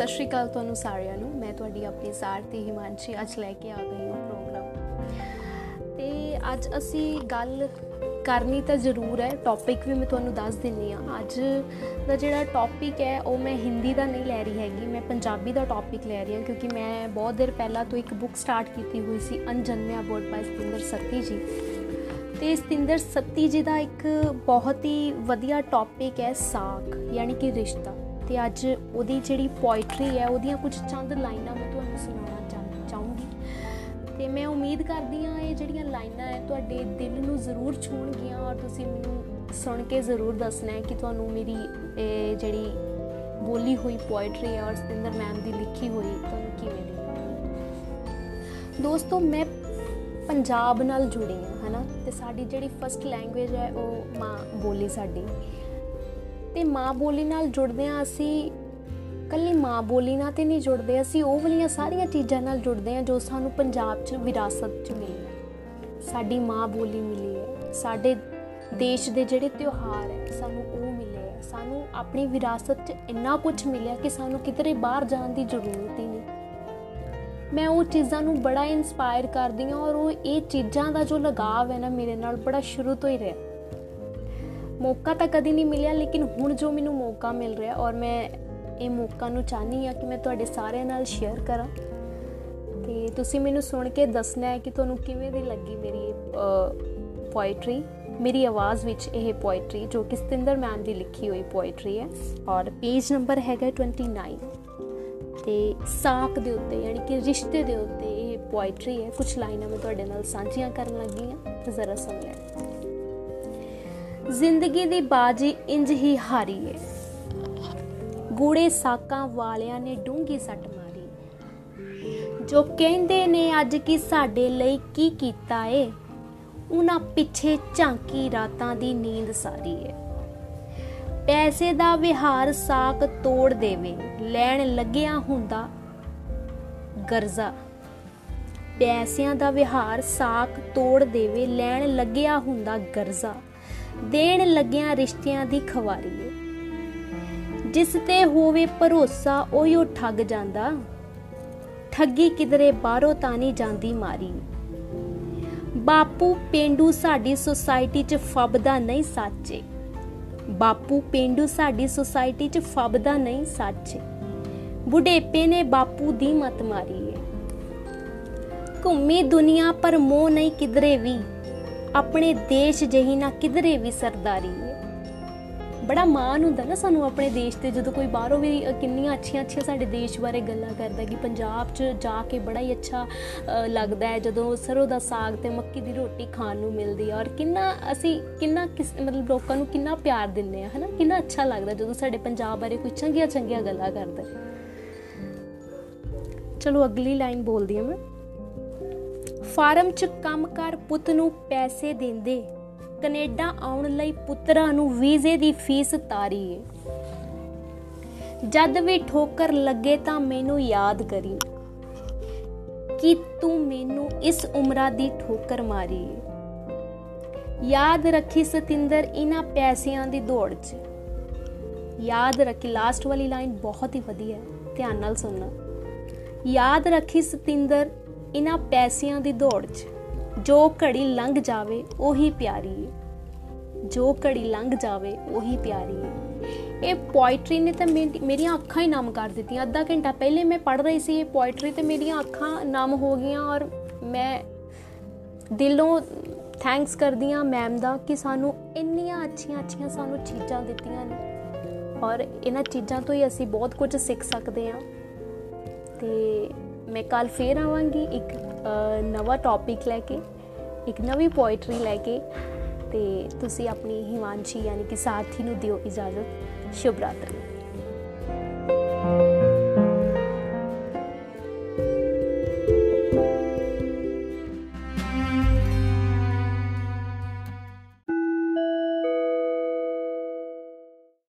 Hello ਜੀ ਸਤਿ ਸ਼੍ਰੀ ਅਕਾਲ ਤੁਹਾਨੂੰ ਸਾਰਿਆਂ ਨੂੰ। ਮੈਂ ਤੁਹਾਡੀ ਆਪਣੀ ਸਾਰਥੀ ਹਿਮਾਂਸ਼ੀ, ਅੱਜ ਲੈ ਕੇ ਆ ਗਈ ਹਾਂ ਪ੍ਰੋਗਰਾਮ। ਤੇ ਅੱਜ ਅਸੀਂ ਗੱਲ ਕਰਨੀ ਤਾਂ ਜ਼ਰੂਰ ਹੈ ਟੌਪਿਕ ਵੀ ਮੈਂ ਤੁਹਾਨੂੰ ਦੱਸ ਦਿੰਨੀ ਆ ਅੱਜ ਦਾ ਜਿਹੜਾ ਟੌਪਿਕ ਹੈ, ਉਹ ਮੈਂ ਹਿੰਦੀ ਦਾ ਨਹੀਂ ਲੈ ਰਹੀ ਹੈਗੀ, ਮੈਂ ਪੰਜਾਬੀ ਦਾ ਟੌਪਿਕ ਲੈ ਰਹੀ ਹਾਂ, ਕਿਉਂਕਿ ਮੈਂ ਬਹੁਤ ਦਿਨ ਪਹਿਲਾਂ ਤੋਂ ਇੱਕ ਬੁੱਕ ਸਟਾਰਟ ਕੀਤੀ ਹੋਈ ਸੀ ਅਨਜਨਮਿਆ ਬੋਰਡ ਬਾਈ ਸਤਿੰਦਰ ਸੱਤੀ ਜੀ। ਤੇ ਸਤਿੰਦਰ ਸੱਤੀ ਜੀ ਦਾ ਇੱਕ ਬਹੁਤ ਹੀ ਵਧੀਆ ਟੌਪਿਕ ਹੈ ਸਾਖ, ਯਾਨੀ ਕਿ ਰਿਸ਼ਤਾ। ਤੇ ਅੱਜ ਉਹਦੀ ਜਿਹੜੀ ਪੋਇਟਰੀ ਹੈ, ਉਹਦੀਆਂ ਕੁਝ ਚੰਦ ਲਾਈਨਾਂ ਮੈਂ ਤੁਹਾਨੂੰ ਸੁਣਾਉਣਾ ਚਾਹੂੰਗੀ। ਤੇ ਮੈਂ ਉਮੀਦ ਕਰਦੀ ਹਾਂ ਇਹ ਜਿਹੜੀਆਂ ਲਾਈਨਾਂ ਹੈ, ਤੁਹਾਡੇ ਦਿਲ ਨੂੰ ਜ਼ਰੂਰ ਛੂਣਗੀਆਂ ਔਰ ਤੁਸੀਂ ਮੈਨੂੰ ਸੁਣ ਕੇ ਜ਼ਰੂਰ ਦੱਸਣਾ ਹੈ ਕਿ ਤੁਹਾਨੂੰ ਮੇਰੀ ਇਹ ਜਿਹੜੀ ਬੋਲੀ ਹੋਈ ਪੋਇਟਰੀ ਹੈ ਔਰ ਸਤਿੰਦਰ ਮੈਮ ਦੀ ਲਿਖੀ ਹੋਈ ਤੁਹਾਨੂੰ ਕਿਵੇਂ ਦੀ ਦੋਸਤੋ, ਮੈਂ ਪੰਜਾਬ ਨਾਲ ਜੁੜੀ ਹਾਂ, ਹਨਾ? ਤੇ ਸਾਡੀ ਜਿਹੜੀ ਫਸਟ ਲੈਂਗੁਏਜ ਹੈ, ਉਹ ਮਾਂ ਬੋਲੀ ਸਾਡੀ। ਤੇ ਮਾਂ ਬੋਲੀ ਨਾਲ ਜੁੜਦੇ ਆ ਅਸੀਂ। ਕੱਲੀ ਮਾਂ ਬੋਲੀ ਨਾਲ ਤੇ ਨਹੀਂ ਜੁੜਦੇ, ਅਸੀਂ ਉਹ ਵਾਲੀਆਂ ਸਾਰੀਆਂ ਚੀਜ਼ਾਂ ਨਾਲ ਜੁੜਦੇ ਆ ਜੋ ਸਾਨੂੰ ਪੰਜਾਬ 'ਚ ਵਿਰਾਸਤ 'ਚ ਮਿਲੀ ਸਾਡੀ ਮਾਂ ਬੋਲੀ ਮਿਲੀ ਹੈ। ਸਾਡੇ ਦੇਸ਼ ਦੇ ਜਿਹੜੇ ਤਿਉਹਾਰ ਹੈ, ਸਾਨੂੰ ਉਹ ਮਿਲੇ ਹੈ। ਸਾਨੂੰ ਆਪਣੀ ਵਿਰਾਸਤ 'ਚ ਇੰਨਾ ਕੁਝ ਮਿਲਿਆ ਕਿ ਸਾਨੂੰ ਕਿਤੇ ਬਾਹਰ ਜਾਣ ਦੀ ਜ਼ਰੂਰਤ ਹੀ ਨਹੀਂ। ਮੈਂ ਉਹ ਚੀਜ਼ਾਂ ਨੂੰ ਬੜਾ ਇਨਸਪਾਇਰ ਕਰਦੀ ਹਾਂ ਔਰ ਉਹ ਇਹ ਚੀਜ਼ਾਂ ਦਾ ਜੋ ਲਗਾਵ ਹੈ ਨਾ ਮੇਰੇ ਨਾਲ, ਬੜਾ ਸ਼ੁਰੂ ਤੋਂ ਹੀ ਰਿਹਾ। ਮੌਕਾ ਤਾਂ ਕਦੀ ਨਹੀਂ ਮਿਲਿਆ, ਲੇਕਿਨ ਹੁਣ ਜੋ ਮੈਨੂੰ ਮੌਕਾ ਮਿਲ ਰਿਹਾ ਔਰ ਮੈਂ ਇਹ ਮੌਕਾ ਨੂੰ ਚਾਹਨੀ ਆ ਕਿ ਮੈਂ ਤੁਹਾਡੇ ਸਾਰਿਆਂ ਨਾਲ ਸ਼ੇਅਰ ਕਰਾਂ। ਤੇ ਤੁਸੀਂ ਮੈਨੂੰ ਸੁਣ ਕੇ ਦੱਸਣਾ ਹੈ ਕਿ ਤੁਹਾਨੂੰ ਕਿਵੇਂ ਦੀ ਲੱਗੀ ਮੇਰੀ ਪੋਇਟਰੀ ਮੇਰੀ ਆਵਾਜ਼ ਵਿੱਚ ਇਹ ਪੋਇਟਰੀ ਜੋ ਕਿ ਸਤਿੰਦਰ ਮੈਮ ਦੀ ਲਿਖੀ ਹੋਈ ਪੋਇਟਰੀ ਹੈ। ਔਰ ਪੇਜ ਨੰਬਰ ਹੈਗਾ 29 ਤੇ ਸਾਖ ਦੇ ਉੱਤੇ, ਯਾਨੀ ਕਿ ਰਿਸ਼ਤੇ ਦੇ ਉੱਤੇ ਇਹ ਪੋਇਟਰੀ ਹੈ। ਕੁਝ ਲਾਈਨਾਂ ਮੈਂ ਤੁਹਾਡੇ ਨਾਲ ਸਾਂਝੀਆਂ ਕਰਨ ਲੱਗੀ ਹਾਂ, ਤੇ ਜ਼ਰਾ ਸੁਣ ਲੈਣਾ। ਜ਼ਿੰਦਗੀ ਦੀ ਬਾਜੀ ਇੰਜ ਹੀ ਹਾਰੀ ਏ। ਗੂੜੇ ਸਾਕਾਂ ਵਾਲਿਆਂ ਨੇ ਡੂੰਗੀ ਸੱਟ ਮਾਰੀ। ਜੋ ਕਹਿੰਦੇ ਨੇ ਅੱਜ ਕੀ ਸਾਡੇ ਲਈ ਕੀ ਕੀਤਾ ਏ, ਉਹਨਾਂ ਪਿੱਛੇ ਝਾਂਕੀ ਰਾਤਾਂ ਦੀ ਨੀਂਦ ਸਾਰੀ ਏ। ਪੈਸੇ ਦਾ ਵਿਹਾਰ ਸਾਕ ਤੋੜ ਦੇਵੇ, ਲੈਣ ਲੱਗਿਆ ਹੁੰਦਾ ਗਰਜ਼ਾ। ਪੈਸਿਆਂ ਦਾ ਵਿਹਾਰ ਸਾਕ ਤੋੜ ਦੇਵੇ, ਲੈਣ ਲੱਗਿਆ ਹੁੰਦਾ ਗਰਜ਼ਾ। ਦੇਣ ਲੱਗਿਆਂ ਰਿਸ਼ਤਿਆਂ ਦੀ ਖਵਾਰੀ ਏ। ਜਿਸ ਤੇ ਹੋਵੇ ਭਰੋਸਾ ਉਹ ਠੱਗ ਜਾਂਦਾ। ਠੱਗੀ ਕਿਧਰੇ ਬਾਹਰੋਂ ਤਾਂ ਨਹੀਂ ਜਾਂਦੀ ਮਾਰੀ। ਬਾਪੂ ਪਿੰਡੂ ਸਾਡੀ ਸੁਸਾਇਟੀ 'ਚ ਫੱਬਦਾ ਨਹੀਂ ਸੱਚੇ। ਬਾਪੂ ਪਿੰਡੂ ਸਾਡੀ ਸੁਸਾਇਟੀ 'ਚ ਫੱਬਦਾ ਨਹੀਂ ਸੱਚੇ। ਬੁਢੇਪੇ ਨੇ ਬਾਪੂ ਦੀ ਮਤ ਮਾਰੀ ਏ। ਘੁੰਮੀ ਦੁਨੀਆ ਪਰ ਮੋਹ ਨਹੀਂ ਕਿਧਰੇ ਵੀ। ਆਪਣੇ ਦੇਸ਼ ਜਹੀ ਨਾ ਕਿਧਰੇ ਵੀ ਸਰਦਾਰੀ ਹੈ। ਬੜਾ ਮਾਣ ਹੁੰਦਾ ਨਾ ਸਾਨੂੰ ਆਪਣੇ ਦੇਸ਼ ਤੇ, ਜਦੋਂ ਕੋਈ ਬਾਹਰੋਂ ਵੀ ਕਿੰਨੀਆਂ ਅੱਛੀਆਂ ਅੱਛੀਆਂ ਸਾਡੇ ਦੇਸ਼ ਬਾਰੇ ਗੱਲਾਂ ਕਰਦਾ ਕਿ ਪੰਜਾਬ 'ਚ ਜਾ ਕੇ ਬੜਾ ਹੀ ਅੱਛਾ ਲੱਗਦਾ ਹੈ, ਜਦੋਂ ਸਰੋਂ ਦਾ ਸਾਗ ਤੇ ਮੱਕੀ ਦੀ ਰੋਟੀ ਖਾਣ ਨੂੰ ਮਿਲਦੀ ਹੈ। ਔਰ ਕਿੰਨਾ ਅਸੀਂ ਕਿੰਨਾ ਮਤਲਬ ਲੋਕਾਂ ਨੂੰ ਕਿੰਨਾ ਪਿਆਰ ਦਿੰਨੇ ਆ ਹਨਾ? ਕਿੰਨਾ ਅੱਛਾ ਲੱਗਦਾ ਜਦੋਂ ਸਾਡੇ ਪੰਜਾਬ ਬਾਰੇ ਕੋਈ ਚੰਗੀਆਂ ਚੰਗੀਆਂ ਗੱਲਾਂ ਕਰਦਾ। ਚਲੋ ਅਗਲੀ ਲਾਈਨ ਬੋਲਦੀ ਹਾਂ ਮੈਂ। ਫਾਰਮ 'ਚ ਕੰਮ ਕਰ ਪੁੱਤ ਨੂੰ ਪੈਸੇ ਦਿੰਦੇ। ਕੈਨੇਡਾ ਆਉਣ ਲਈ ਪੁੱਤਰਾਂ ਨੂੰ ਵੀਜ਼ੇ ਦੀ ਫੀਸ ਤਾਰੀ ਏ ਜਦ ਵੀ ਠੋਕਰ ਲੱਗੇ ਤਾਂ ਮੈਨੂੰ ਯਾਦ ਕਰੀ। ਕਿ ਤੂੰ ਮੈਨੂੰ ਇਸ ਉਮਰਾਂ ਦੀ ਠੋਕਰ ਮਾਰੀ ਏ ਯਾਦ ਰੱਖੀ ਸਤਿੰਦਰ ਇਨਾ ਪੈਸਿਆਂ ਦੀ ਦੌੜ 'ਚ। ਯਾਦ ਰੱਖੀ ਲਾਸਟ ਵਾਲੀ ਲਾਈਨ ਬਹੁਤ ਹੀ ਵਧੀਆ ਹੈ ਧਿਆਨ ਨਾਲ ਸੁਣਨਾ। ਯਾਦ ਰੱਖੀ ਸਤਿੰਦਰ ਇਨਾ ਪੈਸਿਆਂ ਦੀ ਦੌੜ 'ਚ। ਜੋ ਘੜੀ ਲੰਘ ਜਾਵੇ, ਉਹੀ ਪਿਆਰੀ ਏ। ਜੋ ਘੜੀ ਲੰਘ ਜਾਵੇ, ਉਹੀ ਪਿਆਰੀ ਏ। ਇਹ ਪੋਇਟਰੀ ਨੇ ਤਾਂ ਮੇਰੀਆਂ ਅੱਖਾਂ ਹੀ ਨਮ ਕਰ ਦਿੱਤੀਆਂ। ਅੱਧਾ ਘੰਟਾ ਪਹਿਲੇ ਮੈਂ ਪੜ ਰਹੀ ਸੀ ਇਹ ਪੋਇਟਰੀ ਤੇ ਮੇਰੀਆਂ ਅੱਖਾਂ ਨਮ ਹੋ ਗਈਆਂ ਔਰ ਮੈਂ ਦਿਲੋਂ ਥੈਂਕਸ ਕਰਦੀ ਆ ਮੈਮ ਦਾ ਕਿ ਸਾਨੂੰ ਇੰਨੀਆਂ ਅੱਛੀਆਂ ਅੱਛੀਆਂ ਸਾਨੂੰ ਚੀਜ਼ਾਂ ਦਿੱਤੀਆਂ ਨੇ। ਔਰ ਇਹਨਾਂ ਚੀਜ਼ਾਂ ਤੋਂ ਹੀ ਅਸੀਂ ਬਹੁਤ ਕੁਝ ਸਿੱਖ ਸਕਦੇ ਆ ਤੇ ਮੈਂ ਕੱਲ ਫੇਰ ਆਵਾਂਗੀ ਇੱਕ ਨਵਾਂ ਟੌਪਿਕ ਲੈ ਕੇ, ਇੱਕ ਨਵੀਂ ਪੋਇਟਰੀ ਲੈ ਕੇ ਤੇ ਤੁਸੀਂ ਆਪਣੀ ਹਿਮਾਂਸ਼ੀ ਯਾਨੀ ਕਿ ਸਾਥੀ ਨੂੰ ਦਿਓ ਇਜਾਜ਼ਤ। ਸ਼ੁਭ ਰਾਤਰੀ।